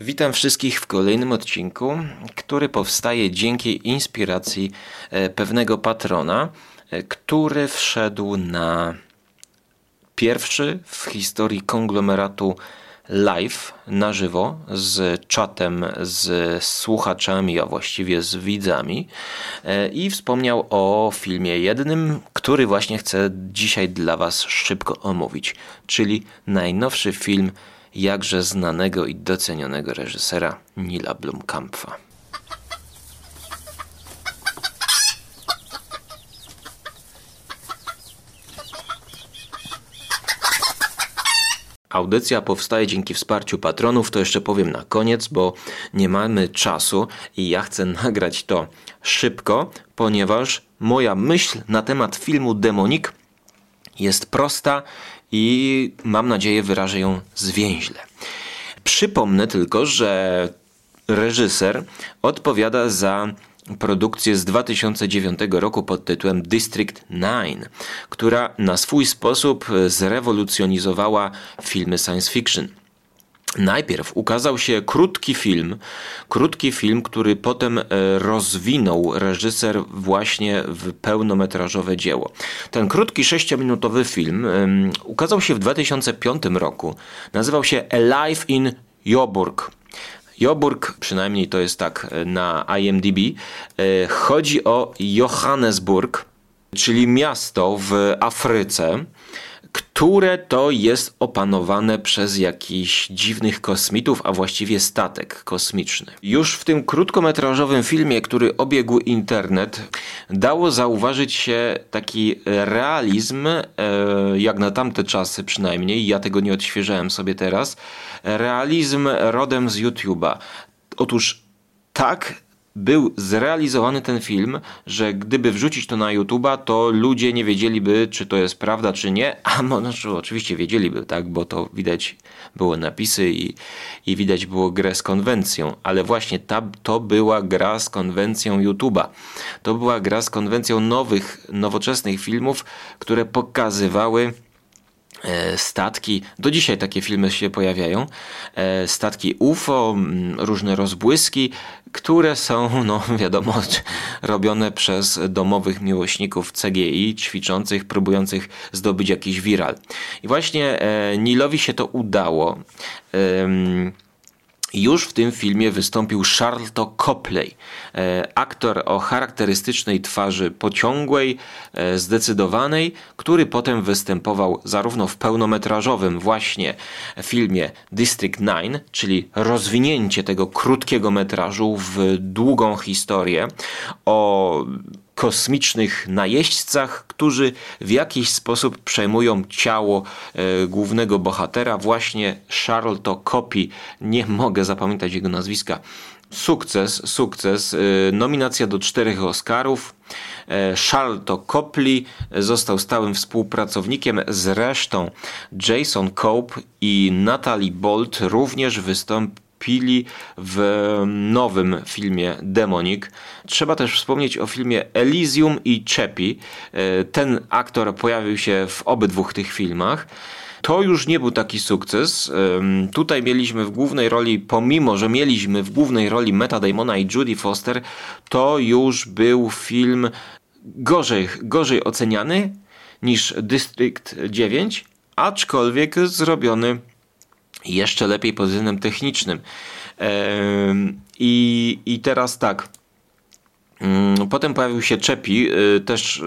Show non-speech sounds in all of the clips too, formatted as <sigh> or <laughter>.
Witam wszystkich w kolejnym odcinku, który powstaje dzięki inspiracji e, pewnego patrona, e, który wszedł na pierwszy w historii konglomeratu live na żywo z czatem z słuchaczami, a właściwie z widzami e, i wspomniał o filmie jednym, który właśnie chcę dzisiaj dla Was szybko omówić, czyli najnowszy film jakże znanego i docenionego reżysera Nila Blomkampa. Audycja powstaje dzięki wsparciu patronów, to jeszcze powiem na koniec, bo nie mamy czasu i ja chcę nagrać to szybko, ponieważ moja myśl na temat filmu Demonik jest prosta i mam nadzieję wyrażę ją zwięźle. Przypomnę tylko, że reżyser odpowiada za produkcję z 2009 roku pod tytułem District 9, która na swój sposób zrewolucjonizowała filmy science fiction. Najpierw ukazał się krótki film, krótki film, który potem e, rozwinął reżyser właśnie w pełnometrażowe dzieło. Ten krótki sześciominutowy film ukazał się w 2005 roku. Nazywał się Alive in Joburg. Joburg, przynajmniej to jest tak e, na IMDb, e, chodzi o Johannesburg, czyli miasto w Afryce które to jest opanowane przez jakichś dziwnych kosmitów, a właściwie statek kosmiczny. Już w tym krótkometrażowym filmie, który obiegł internet, dało zauważyć się taki realizm, e, jak na tamte czasy przynajmniej, ja tego nie odświeżałem sobie teraz, realizm rodem z YouTube'a. Otóż tak był zrealizowany ten film, że gdyby wrzucić to na YouTube'a, to ludzie nie wiedzieliby, czy to jest prawda, czy nie, a <laughs> znaczy, oczywiście wiedzieliby, tak, bo to widać było napisy i, i widać było grę z konwencją, ale właśnie ta, to była gra z konwencją YouTube'a. To była gra z konwencją nowych, nowoczesnych filmów, które pokazywały E, statki, do dzisiaj takie filmy się pojawiają, e, statki UFO, różne rozbłyski, które są, no wiadomo, <laughs> robione przez domowych miłośników CGI, ćwiczących, próbujących zdobyć jakiś viral. I właśnie e, Nilowi się to udało. Już w tym filmie wystąpił Charlton Copley, e, aktor o charakterystycznej twarzy pociągłej, e, zdecydowanej, który potem występował zarówno w pełnometrażowym właśnie filmie District 9, czyli rozwinięcie tego krótkiego metrażu w długą historię o kosmicznych najeźdźcach, którzy w jakiś sposób przejmują ciało e, głównego bohatera, właśnie Charlton Copy. Nie mogę zapamiętać jego nazwiska. Sukces, sukces. E, nominacja do czterech Oscarów. E, Charlton Copley został stałym współpracownikiem. Zresztą Jason Cope i Natalie Bolt również wystąpili pili w nowym filmie Demonik. Trzeba też wspomnieć o filmie Elysium i Chepi. E, ten aktor pojawił się w obydwu tych filmach. To już nie był taki sukces. Tutaj mieliśmy w głównej roli, pomimo że mieliśmy w głównej roli Meta Damona i Judy Foster, to już był film gorzej, gorzej oceniany niż District 9, aczkolwiek zrobiony jeszcze lepiej pod względem technicznym. I, i teraz tak. Mm, potem pojawił się Czepi, y, też y,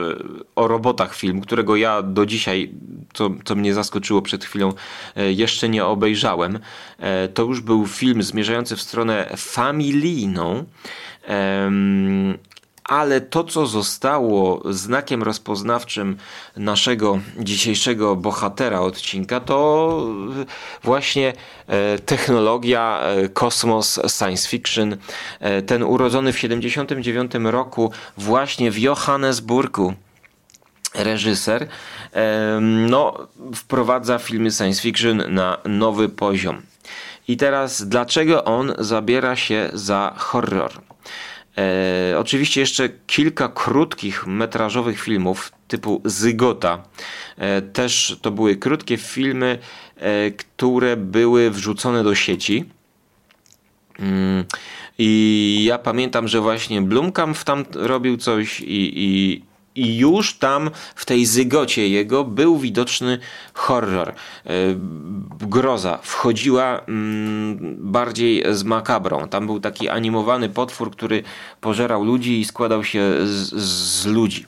o robotach film, którego ja do dzisiaj, co, co mnie zaskoczyło przed chwilą, y, jeszcze nie obejrzałem. To już był film zmierzający w stronę familijną ale to, co zostało znakiem rozpoznawczym naszego dzisiejszego bohatera odcinka, to właśnie e, technologia, e, kosmos, science fiction. E, ten urodzony w 79 roku właśnie w Johannesburgu reżyser no, wprowadza filmy science fiction na nowy poziom. I teraz dlaczego on zabiera się za horror? E, oczywiście jeszcze kilka krótkich, metrażowych filmów typu Zygota. E, też to były krótkie filmy, e, które były wrzucone do sieci. Mm, I ja pamiętam, że właśnie Blumkamp tam robił coś i, i, i już tam w tej zygocie jego był widoczny horror. E, groza wchodziła mm, bardziej z makabrą. Tam był taki animowany potwór, który pożerał ludzi i składał się z, z ludzi.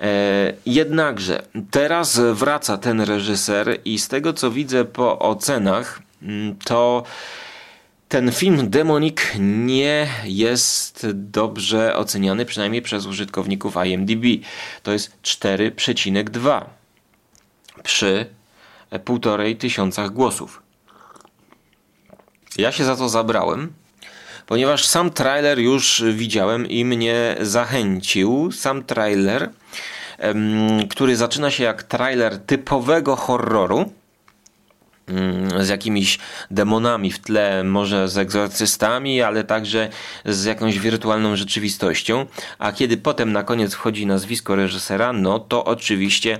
E, jednakże teraz wraca ten reżyser i z tego co widzę po ocenach, mm, to ten film Demonik nie jest dobrze oceniany, przynajmniej przez użytkowników IMDb. To jest 4,2 przy półtorej tysiącach głosów. Ja się za to zabrałem, ponieważ sam trailer już widziałem i mnie zachęcił. Sam trailer, który zaczyna się jak trailer typowego horroru z jakimiś demonami w tle, może z egzorcystami, ale także z jakąś wirtualną rzeczywistością. A kiedy potem na koniec wchodzi nazwisko reżysera, no to oczywiście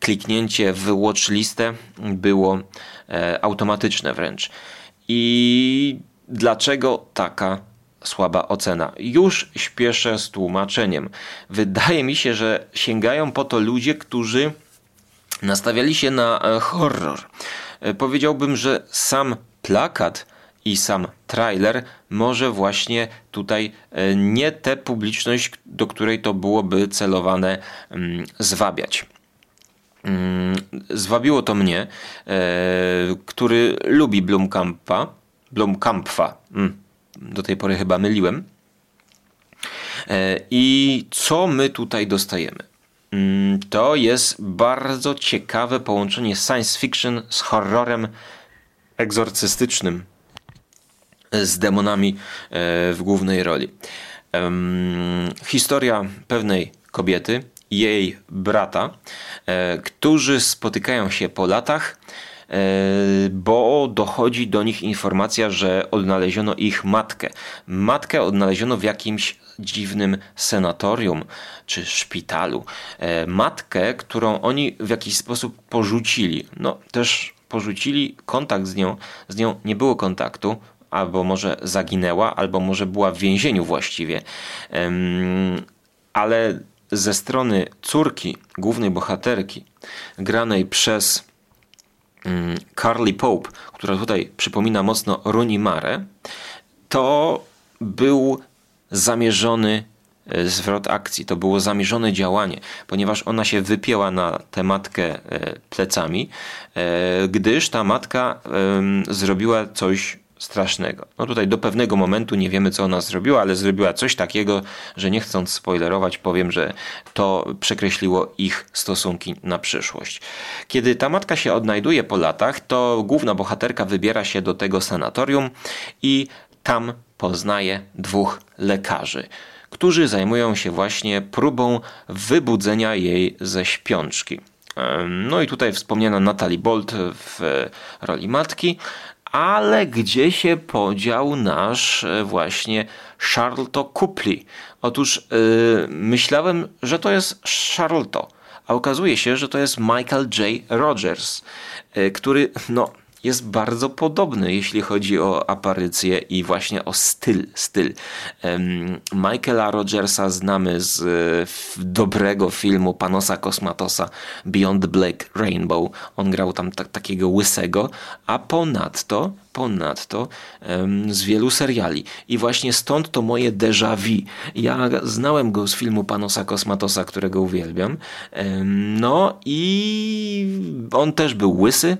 kliknięcie w watchlistę było e, automatyczne wręcz. I dlaczego taka słaba ocena? Już śpieszę z tłumaczeniem. Wydaje mi się, że sięgają po to ludzie, którzy nastawiali się na e, horror powiedziałbym, że sam plakat i sam trailer może właśnie tutaj e, nie tę publiczność, do której to byłoby celowane, mm, zwabiać. Mm, zwabiło to mnie, e, który lubi Blumkampa, Blumkampfa. Mm, do tej pory chyba myliłem. I co my tutaj dostajemy? Mm, to jest bardzo ciekawe połączenie science fiction z horrorem egzorcystycznym z demonami e, w głównej roli. Historia pewnej kobiety jej brata, e, którzy spotykają się po latach, e, bo dochodzi do nich informacja, że odnaleziono ich matkę. Matkę odnaleziono w jakimś dziwnym senatorium czy szpitalu. E, matkę, którą oni w jakiś sposób porzucili. No też porzucili kontakt z nią, z nią nie było kontaktu, albo może zaginęła, albo może była w więzieniu właściwie. Ale ze strony córki, głównej bohaterki, granej przez mm, Carly Pope, która tutaj przypomina mocno Rooney Mare, to był zamierzony e, zwrot akcji, to było zamierzone działanie, ponieważ ona się wypięła na tę matkę e, plecami, e, gdyż ta matka zrobiła coś strasznego. No tutaj do pewnego momentu nie wiemy, co ona zrobiła, ale zrobiła coś takiego, że nie chcąc spoilerować, powiem, że to przekreśliło ich stosunki na przyszłość. Kiedy ta matka się odnajduje po latach, to główna bohaterka wybiera się do tego sanatorium i tam poznaje dwóch lekarzy, którzy zajmują się właśnie próbą wybudzenia jej ze śpiączki. No i tutaj wspomniana Natalie Bolt w roli matki, ale gdzie się podział nasz e, właśnie Charlton Copley? Otóż yy, myślałem, że to jest Charlton, a okazuje się, że to jest Michael J. Rogers, yy, który no jest bardzo podobny, jeśli chodzi o aparycję i właśnie o styl. styl. Michaela Rogersa znamy z dobrego filmu Panosa Kosmatosa Beyond Black Rainbow. On grał tam takiego łysego, a ponadto ponadto z wielu seriali. I właśnie stąd to moje déjà vu. Ja znałem go z filmu Panosa Kosmatosa, którego uwielbiam. No i on też był łysy,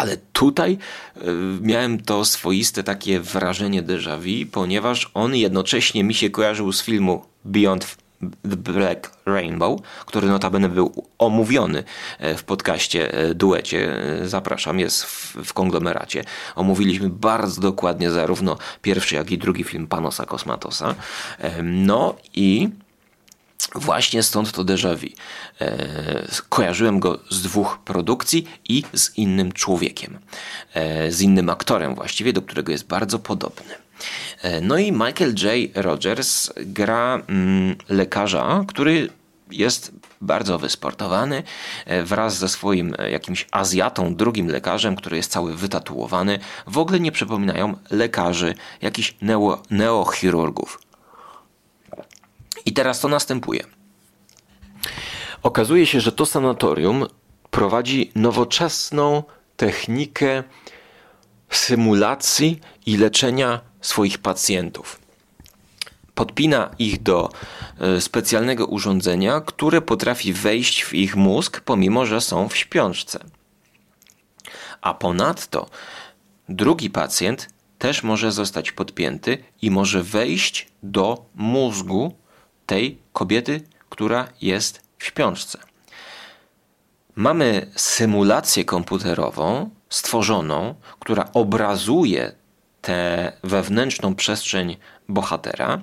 ale tutaj e, miałem to swoiste takie wrażenie déjà vu, ponieważ on jednocześnie mi się kojarzył z filmu Beyond the Black Rainbow, który notabene był omówiony e, w podcaście e, duecie. Zapraszam, jest w, w konglomeracie. Omówiliśmy bardzo dokładnie zarówno pierwszy, jak i drugi film Panosa Kosmatosa. No i Właśnie stąd to déjà vu. E, kojarzyłem go z dwóch produkcji i z innym człowiekiem, e, z innym aktorem właściwie, do którego jest bardzo podobny. E, no i Michael J. Rogers gra mm, lekarza, który jest bardzo wysportowany, wraz ze swoim jakimś Azjatą, drugim lekarzem, który jest cały wytatuowany, w ogóle nie przypominają lekarzy, jakichś neo, neochirurgów. I teraz to następuje. Okazuje się, że to sanatorium prowadzi nowoczesną technikę symulacji i leczenia swoich pacjentów. Podpina ich do e, specjalnego urządzenia, które potrafi wejść w ich mózg, pomimo że są w śpiączce. A ponadto drugi pacjent też może zostać podpięty i może wejść do mózgu tej kobiety, która jest w śpiączce. Mamy symulację komputerową stworzoną, która obrazuje tę wewnętrzną przestrzeń bohatera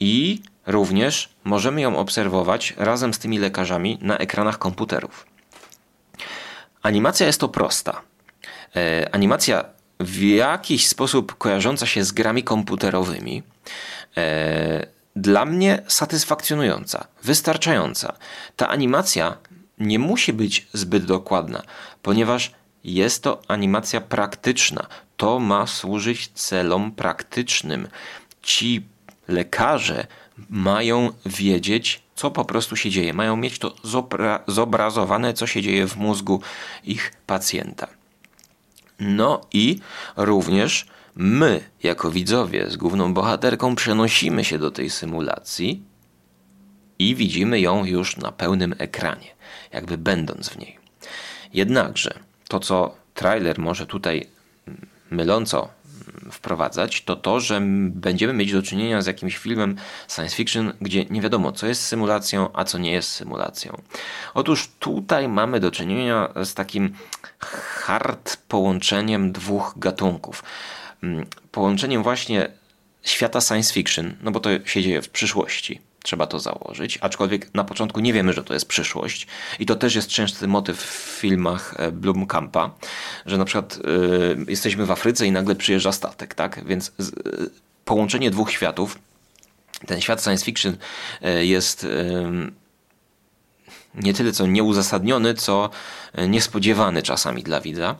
i również możemy ją obserwować razem z tymi lekarzami na ekranach komputerów. Animacja jest to prosta. E, animacja w jakiś sposób kojarząca się z grami komputerowymi. Dla mnie satysfakcjonująca, wystarczająca. Ta animacja nie musi być zbyt dokładna, ponieważ jest to animacja praktyczna. To ma służyć celom praktycznym. Ci lekarze mają wiedzieć, co po prostu się dzieje. Mają mieć to zobra zobrazowane, co się dzieje w mózgu ich pacjenta. No i również my, jako widzowie z główną bohaterką, przenosimy się do tej symulacji i widzimy ją już na pełnym ekranie, jakby będąc w niej. Jednakże to, co trailer może tutaj myląco wprowadzać, to to, że będziemy mieć do czynienia z jakimś filmem science fiction, gdzie nie wiadomo, co jest symulacją, a co nie jest symulacją. Otóż tutaj mamy do czynienia z takim hard połączeniem dwóch gatunków. Mm, połączeniem właśnie świata science fiction, no bo to się dzieje w przyszłości, trzeba to założyć, aczkolwiek na początku nie wiemy, że to jest przyszłość i to też jest częsty motyw w filmach e, Blumkampa, że na przykład y, jesteśmy w Afryce i nagle przyjeżdża statek, tak? Więc y, połączenie dwóch światów, ten świat science fiction jest nie tyle co nieuzasadniony, co niespodziewany czasami dla widza.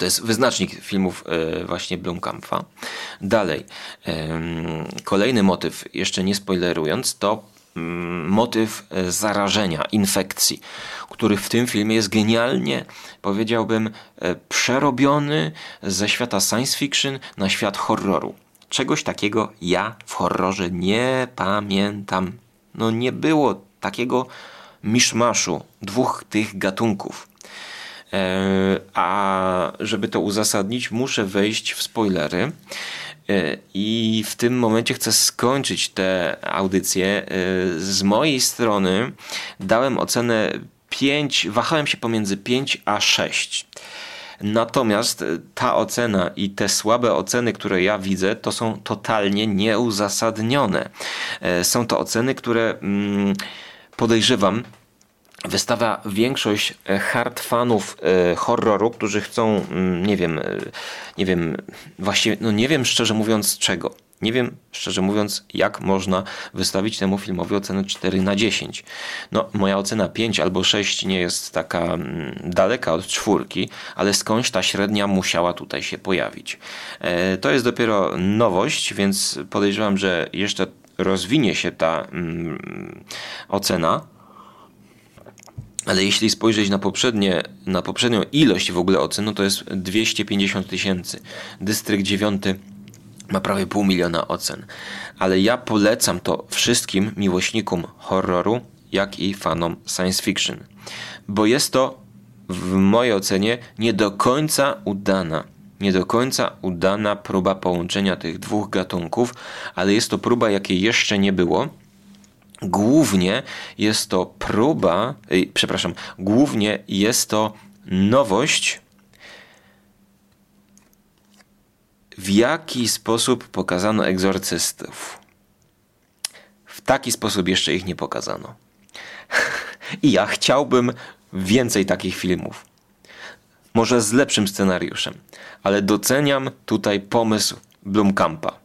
To jest wyznacznik filmów e, właśnie Blumkampa. Dalej, kolejny motyw, jeszcze nie spoilerując, to mm, motyw e, zarażenia, infekcji, który w tym filmie jest genialnie, powiedziałbym, e, przerobiony ze świata science fiction na świat horroru. Czegoś takiego ja w horrorze nie pamiętam. No nie było takiego miszmaszu dwóch tych gatunków. E, a żeby to uzasadnić, muszę wejść w spoilery. E, I w tym momencie chcę skończyć tę audycję. E, z mojej strony dałem ocenę 5, wahałem się pomiędzy 5 a 6. Natomiast ta ocena i te słabe oceny, które ja widzę, to są totalnie nieuzasadnione. Są to oceny, które mm, podejrzewam, wystawia większość e, hard fanów e, horroru, którzy chcą, mm, nie wiem, e, nie wiem, właściwie, no nie wiem szczerze mówiąc czego. Nie wiem, szczerze mówiąc, jak można wystawić temu filmowi ocenę 4 na 10. No, moja ocena 5 albo 6 nie jest taka mm, daleka od czwórki, ale skądś ta średnia musiała tutaj się pojawić. To jest dopiero nowość, więc podejrzewam, że jeszcze rozwinie się ta mm, ocena ale jeśli spojrzeć na, poprzednie, na poprzednią ilość w ogóle ocen, no to jest 250 tysięcy. Dystrykt 9 ma prawie pół miliona ocen. Ale ja polecam to wszystkim miłośnikom horroru, jak i fanom science fiction. Bo jest to w mojej ocenie nie do końca udana. Nie do końca udana próba połączenia tych dwóch gatunków, ale jest to próba, jakiej jeszcze nie było Głównie jest to próba, przepraszam, głównie jest to nowość, w jaki sposób pokazano egzorcystów. W taki sposób jeszcze ich nie pokazano. <laughs> I ja chciałbym więcej takich filmów. Może z lepszym scenariuszem, ale doceniam tutaj pomysł Blumkampa.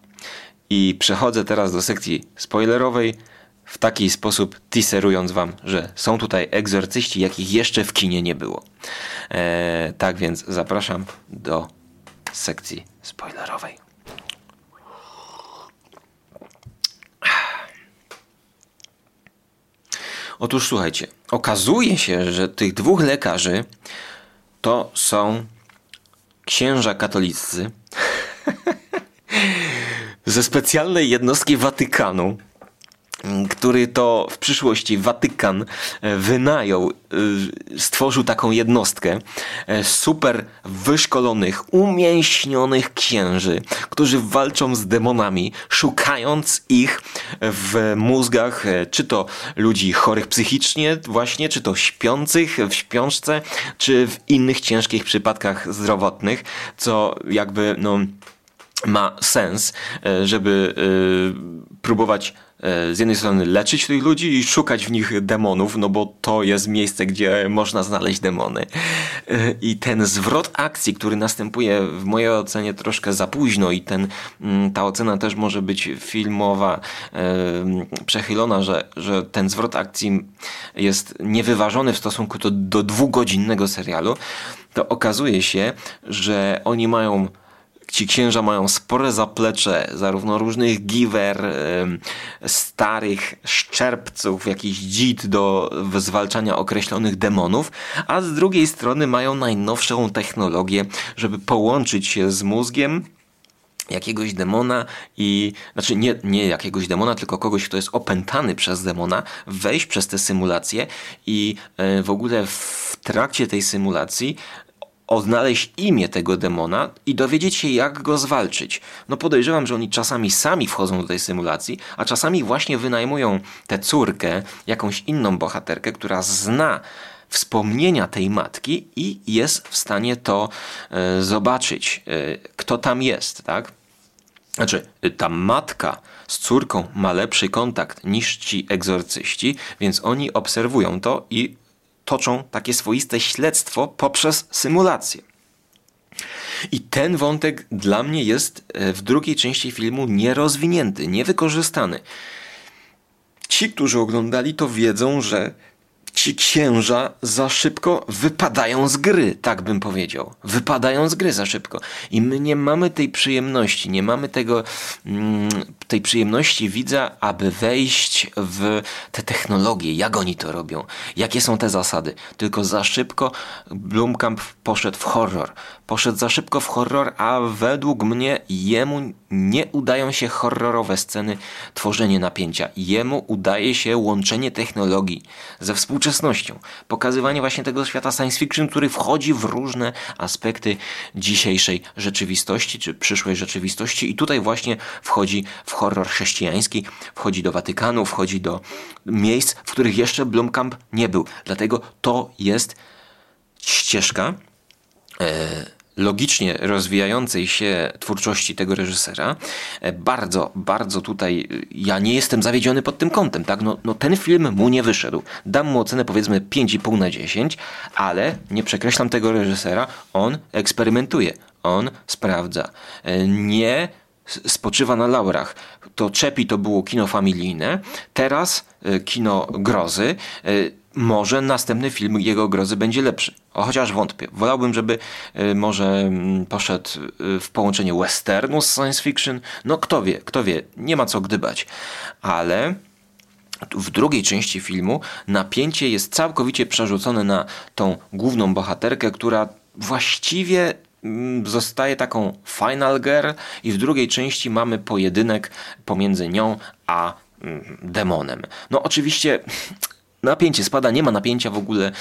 I przechodzę teraz do sekcji spoilerowej w taki sposób teaserując wam, że są tutaj egzorcyści, jakich jeszcze w kinie nie było. E, tak więc zapraszam do sekcji spoilerowej. Otóż słuchajcie, okazuje się, że tych dwóch lekarzy to są księża katoliccy <laughs> ze specjalnej jednostki Watykanu, który to w przyszłości Watykan e, wynajął, e, stworzył taką jednostkę e, super wyszkolonych, umięśnionych księży, którzy walczą z demonami, szukając ich w mózgach, czy to ludzi chorych psychicznie właśnie, czy to śpiących w śpiączce, czy w innych ciężkich przypadkach zdrowotnych, co jakby no ma sens, żeby próbować E, z jednej strony leczyć tych ludzi i szukać w nich demonów, no bo to jest miejsce, gdzie można znaleźć demony. E, I ten zwrot akcji, który następuje w mojej ocenie troszkę za późno i ten, mm, ta ocena też może być filmowa, e, przechylona, że, że ten zwrot akcji jest niewyważony w stosunku do, do dwugodzinnego serialu, to okazuje się, że oni mają Ci księża mają spore zaplecze zarówno różnych giver, starych szczerbców, jakichś dzid do zwalczania określonych demonów, a z drugiej strony mają najnowszą technologię, żeby połączyć się z mózgiem jakiegoś demona i, znaczy nie, nie jakiegoś demona, tylko kogoś, kto jest opętany przez demona, wejść przez te symulacje i e, w ogóle w trakcie tej symulacji odnaleźć imię tego demona i dowiedzieć się, jak go zwalczyć. No podejrzewam, że oni czasami sami wchodzą do tej symulacji, a czasami właśnie wynajmują tę córkę, jakąś inną bohaterkę, która zna wspomnienia tej matki i jest w stanie to e, zobaczyć, e, kto tam jest, tak? Znaczy, ta matka z córką ma lepszy kontakt niż ci egzorcyści, więc oni obserwują to i toczą takie swoiste śledztwo poprzez symulację. I ten wątek dla mnie jest e, w drugiej części filmu nierozwinięty, niewykorzystany. Ci, którzy oglądali to wiedzą, że ci księża za szybko wypadają z gry, tak bym powiedział. Wypadają z gry za szybko. I my nie mamy tej przyjemności, nie mamy tego, mm, tej przyjemności widza, aby wejść w te technologie, jak oni to robią, jakie są te zasady. Tylko za szybko Blumkamp poszedł w horror. Poszedł za szybko w horror, a według mnie jemu nie udają się horrorowe sceny, tworzenie napięcia. Jemu udaje się łączenie technologii ze współczesnością. Pokazywanie właśnie tego świata science fiction, który wchodzi w różne aspekty dzisiejszej rzeczywistości, czy przyszłej rzeczywistości. I tutaj właśnie wchodzi w horror chrześcijański, wchodzi do Watykanu, wchodzi do miejsc, w których jeszcze Blumkamp nie był. Dlatego to jest ścieżka. E, logicznie rozwijającej się twórczości tego reżysera. E, bardzo, bardzo tutaj e, ja nie jestem zawiedziony pod tym kątem, tak? No, no ten film mu nie wyszedł. Dam mu ocenę powiedzmy 5,5 na 10, ale nie przekreślam tego reżysera. On eksperymentuje, on sprawdza. E, nie spoczywa na laurach. To Czepi to było kino familijne, teraz kino grozy może następny film jego grozy będzie lepszy. O, chociaż wątpię. Wolałbym, żeby y, może mm, poszedł y, w połączenie westernu z science fiction. No kto wie, kto wie. Nie ma co gdybać. Ale w drugiej części filmu napięcie jest całkowicie przerzucone na tą główną bohaterkę, która właściwie mm, zostaje taką final girl i w drugiej części mamy pojedynek pomiędzy nią a mm, demonem. No oczywiście napięcie spada, nie ma napięcia w ogóle.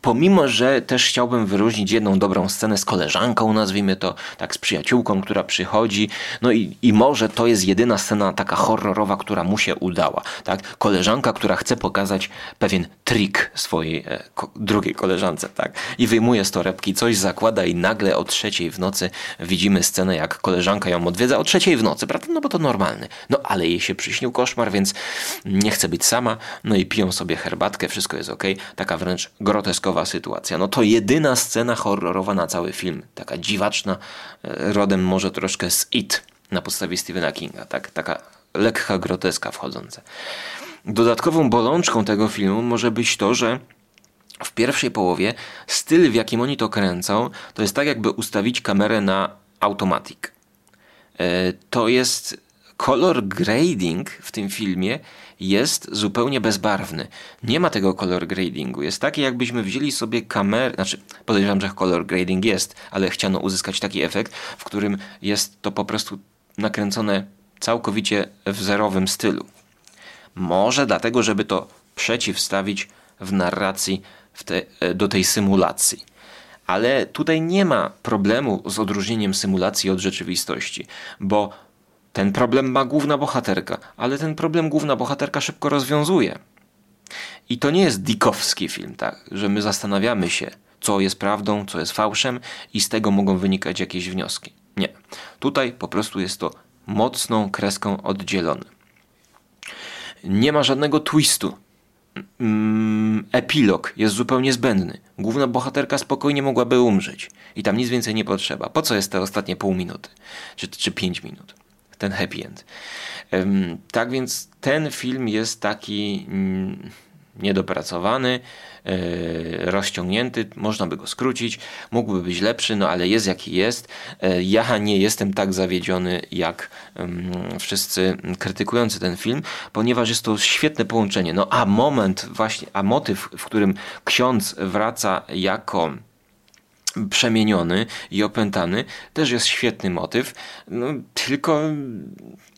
Pomimo, że też chciałbym wyróżnić jedną dobrą scenę z koleżanką, nazwijmy to, tak z przyjaciółką, która przychodzi, no i, i może to jest jedyna scena taka horrorowa, która mu się udała, tak? Koleżanka, która chce pokazać pewien trik swojej e, ko drugiej koleżance, tak? I wyjmuje z torebki, coś zakłada i nagle o trzeciej w nocy widzimy scenę, jak koleżanka ją odwiedza o trzeciej w nocy, prawda? No bo to normalny. No ale jej się przyśnił koszmar, więc nie chce być sama, no i piją sobie herbatkę, wszystko jest ok, taka wręcz groteskowa groteskowa sytuacja. No to jedyna scena horrorowa na cały film. Taka dziwaczna, e, rodem może troszkę z It na podstawie Stephena Kinga. Tak? Taka lekka groteska wchodząca. Dodatkową bolączką tego filmu może być to, że w pierwszej połowie styl, w jakim oni to kręcą, to jest tak, jakby ustawić kamerę na automatic. E, to jest color grading w tym filmie jest zupełnie bezbarwny. Nie ma tego color gradingu. Jest takie, jakbyśmy wzięli sobie kamerę, znaczy podejrzewam, że color grading jest, ale chciano uzyskać taki efekt, w którym jest to po prostu nakręcone całkowicie w zerowym stylu. Może dlatego, żeby to przeciwstawić w narracji w te, e, do tej symulacji. Ale tutaj nie ma problemu z odróżnieniem symulacji od rzeczywistości, bo ten problem ma główna bohaterka, ale ten problem główna bohaterka szybko rozwiązuje. I to nie jest dikowski film, tak, że my zastanawiamy się, co jest prawdą, co jest fałszem i z tego mogą wynikać jakieś wnioski. Nie. Tutaj po prostu jest to mocną kreską oddzielone. Nie ma żadnego twistu. Mm, epilog jest zupełnie zbędny. Główna bohaterka spokojnie mogłaby umrzeć i tam nic więcej nie potrzeba. Po co jest te ostatnie pół minuty czy, czy pięć minut? Ten happy end. Tak więc ten film jest taki mm, niedopracowany, e, rozciągnięty, można by go skrócić, mógłby być lepszy, no ale jest jaki jest. E, ja nie jestem tak zawiedziony jak wszyscy krytykujący ten film, ponieważ jest to świetne połączenie. No a moment właśnie, a motyw, w którym ksiądz wraca jako przemieniony i opętany, też jest świetny motyw, no, tylko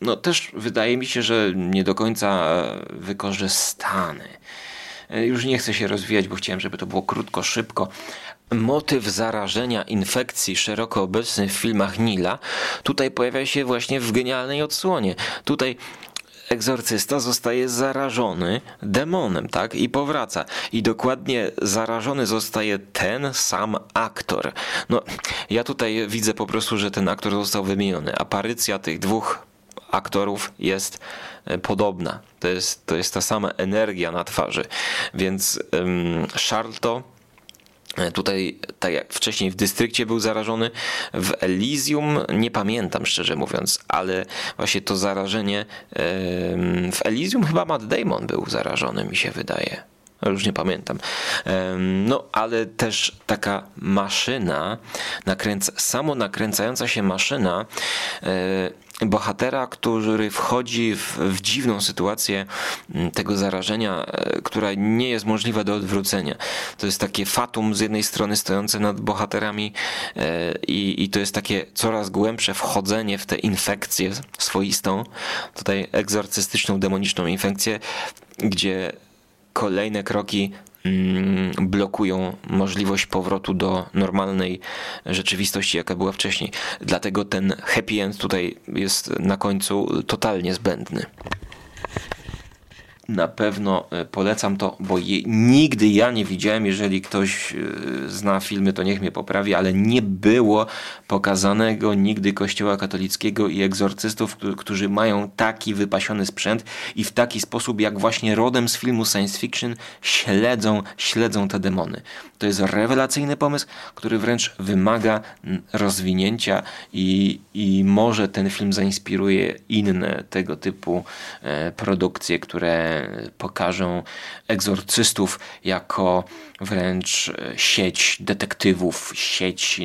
no, też wydaje mi się, że nie do końca wykorzystany. E, już nie chcę się rozwijać, bo chciałem, żeby to było krótko, szybko. Motyw zarażenia infekcji szeroko obecny w filmach Nila tutaj pojawia się właśnie w genialnej odsłonie. Tutaj egzorcysta zostaje zarażony demonem, tak? I powraca. I dokładnie zarażony zostaje ten sam aktor. No, ja tutaj widzę po prostu, że ten aktor został wymieniony. Aparycja tych dwóch aktorów jest e, podobna. To jest, to jest ta sama energia na twarzy. Więc um, Tutaj, tak jak wcześniej w dystrykcie był zarażony, w Elysium nie pamiętam szczerze mówiąc, ale właśnie to zarażenie w Elysium chyba Matt Damon był zarażony, mi się wydaje już nie pamiętam. No, ale też taka maszyna, nakręca, samo nakręcająca się maszyna e, bohatera, który wchodzi w, w, dziwną sytuację tego zarażenia, e, która nie jest możliwa do odwrócenia. To jest takie fatum z jednej strony stojące nad bohaterami e, i, i to jest takie coraz głębsze wchodzenie w tę infekcję swoistą, tutaj egzorcystyczną, demoniczną infekcję, gdzie kolejne kroki mm, blokują możliwość powrotu do normalnej rzeczywistości, jaka była wcześniej. Dlatego ten happy end tutaj jest na końcu totalnie zbędny na pewno e, polecam to, bo je, nigdy ja nie widziałem, jeżeli ktoś e, zna filmy, to niech mnie poprawi, ale nie było pokazanego nigdy kościoła katolickiego i egzorcystów, którzy mają taki wypasiony sprzęt i w taki sposób, jak właśnie rodem z filmu science fiction śledzą, śledzą te demony. To jest rewelacyjny pomysł, który wręcz wymaga rozwinięcia i, i może ten film zainspiruje inne tego typu e, produkcje, które pokażą egzorcystów jako wręcz e, sieć detektywów, sieć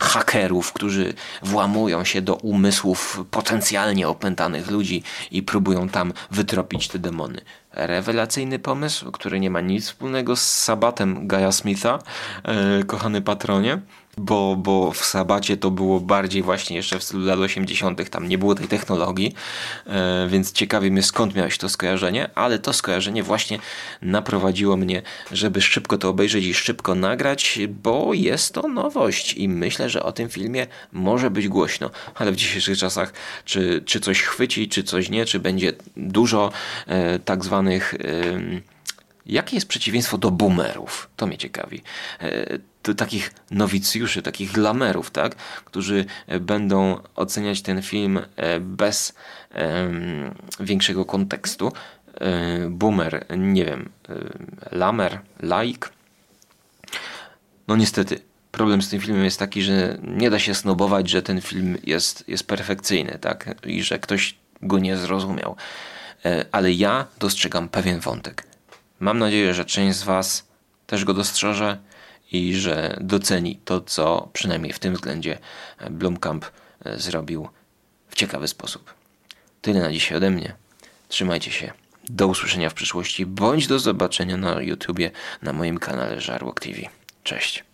hakerów, którzy włamują się do umysłów potencjalnie opętanych ludzi i próbują tam wytropić te demony. Rewelacyjny pomysł, który nie ma nic wspólnego z sabatem Gaja Smitha, e, kochany patronie bo, bo w Sabacie to było bardziej właśnie jeszcze w stylu lat 80., tam nie było tej technologii, e, więc ciekawi mnie skąd miałeś to skojarzenie, ale to skojarzenie właśnie naprowadziło mnie, żeby szybko to obejrzeć i szybko nagrać, bo jest to nowość i myślę, że o tym filmie może być głośno, ale w dzisiejszych czasach czy, czy coś chwyci, czy coś nie, czy będzie dużo e, tak zwanych. E, Jakie jest przeciwieństwo do boomerów? To mnie ciekawi. E, do takich nowicjuszy, takich glamerów, tak? którzy e, będą oceniać ten film e, bez większego kontekstu. Boomer, nie wiem, lamer, laik. No niestety, problem z tym filmem jest taki, że nie da się snobować, że ten film jest, jest perfekcyjny, tak? I że ktoś go nie zrozumiał. Ale ja dostrzegam pewien wątek. Mam nadzieję, że część z Was też go dostrzeże i że doceni to, co przynajmniej w tym względzie Blumkamp e, zrobił w ciekawy sposób. Tyle na dzisiaj ode mnie. Trzymajcie się. Do usłyszenia w przyszłości, bądź do zobaczenia na YouTubie na moim kanale Żarłok TV. Cześć.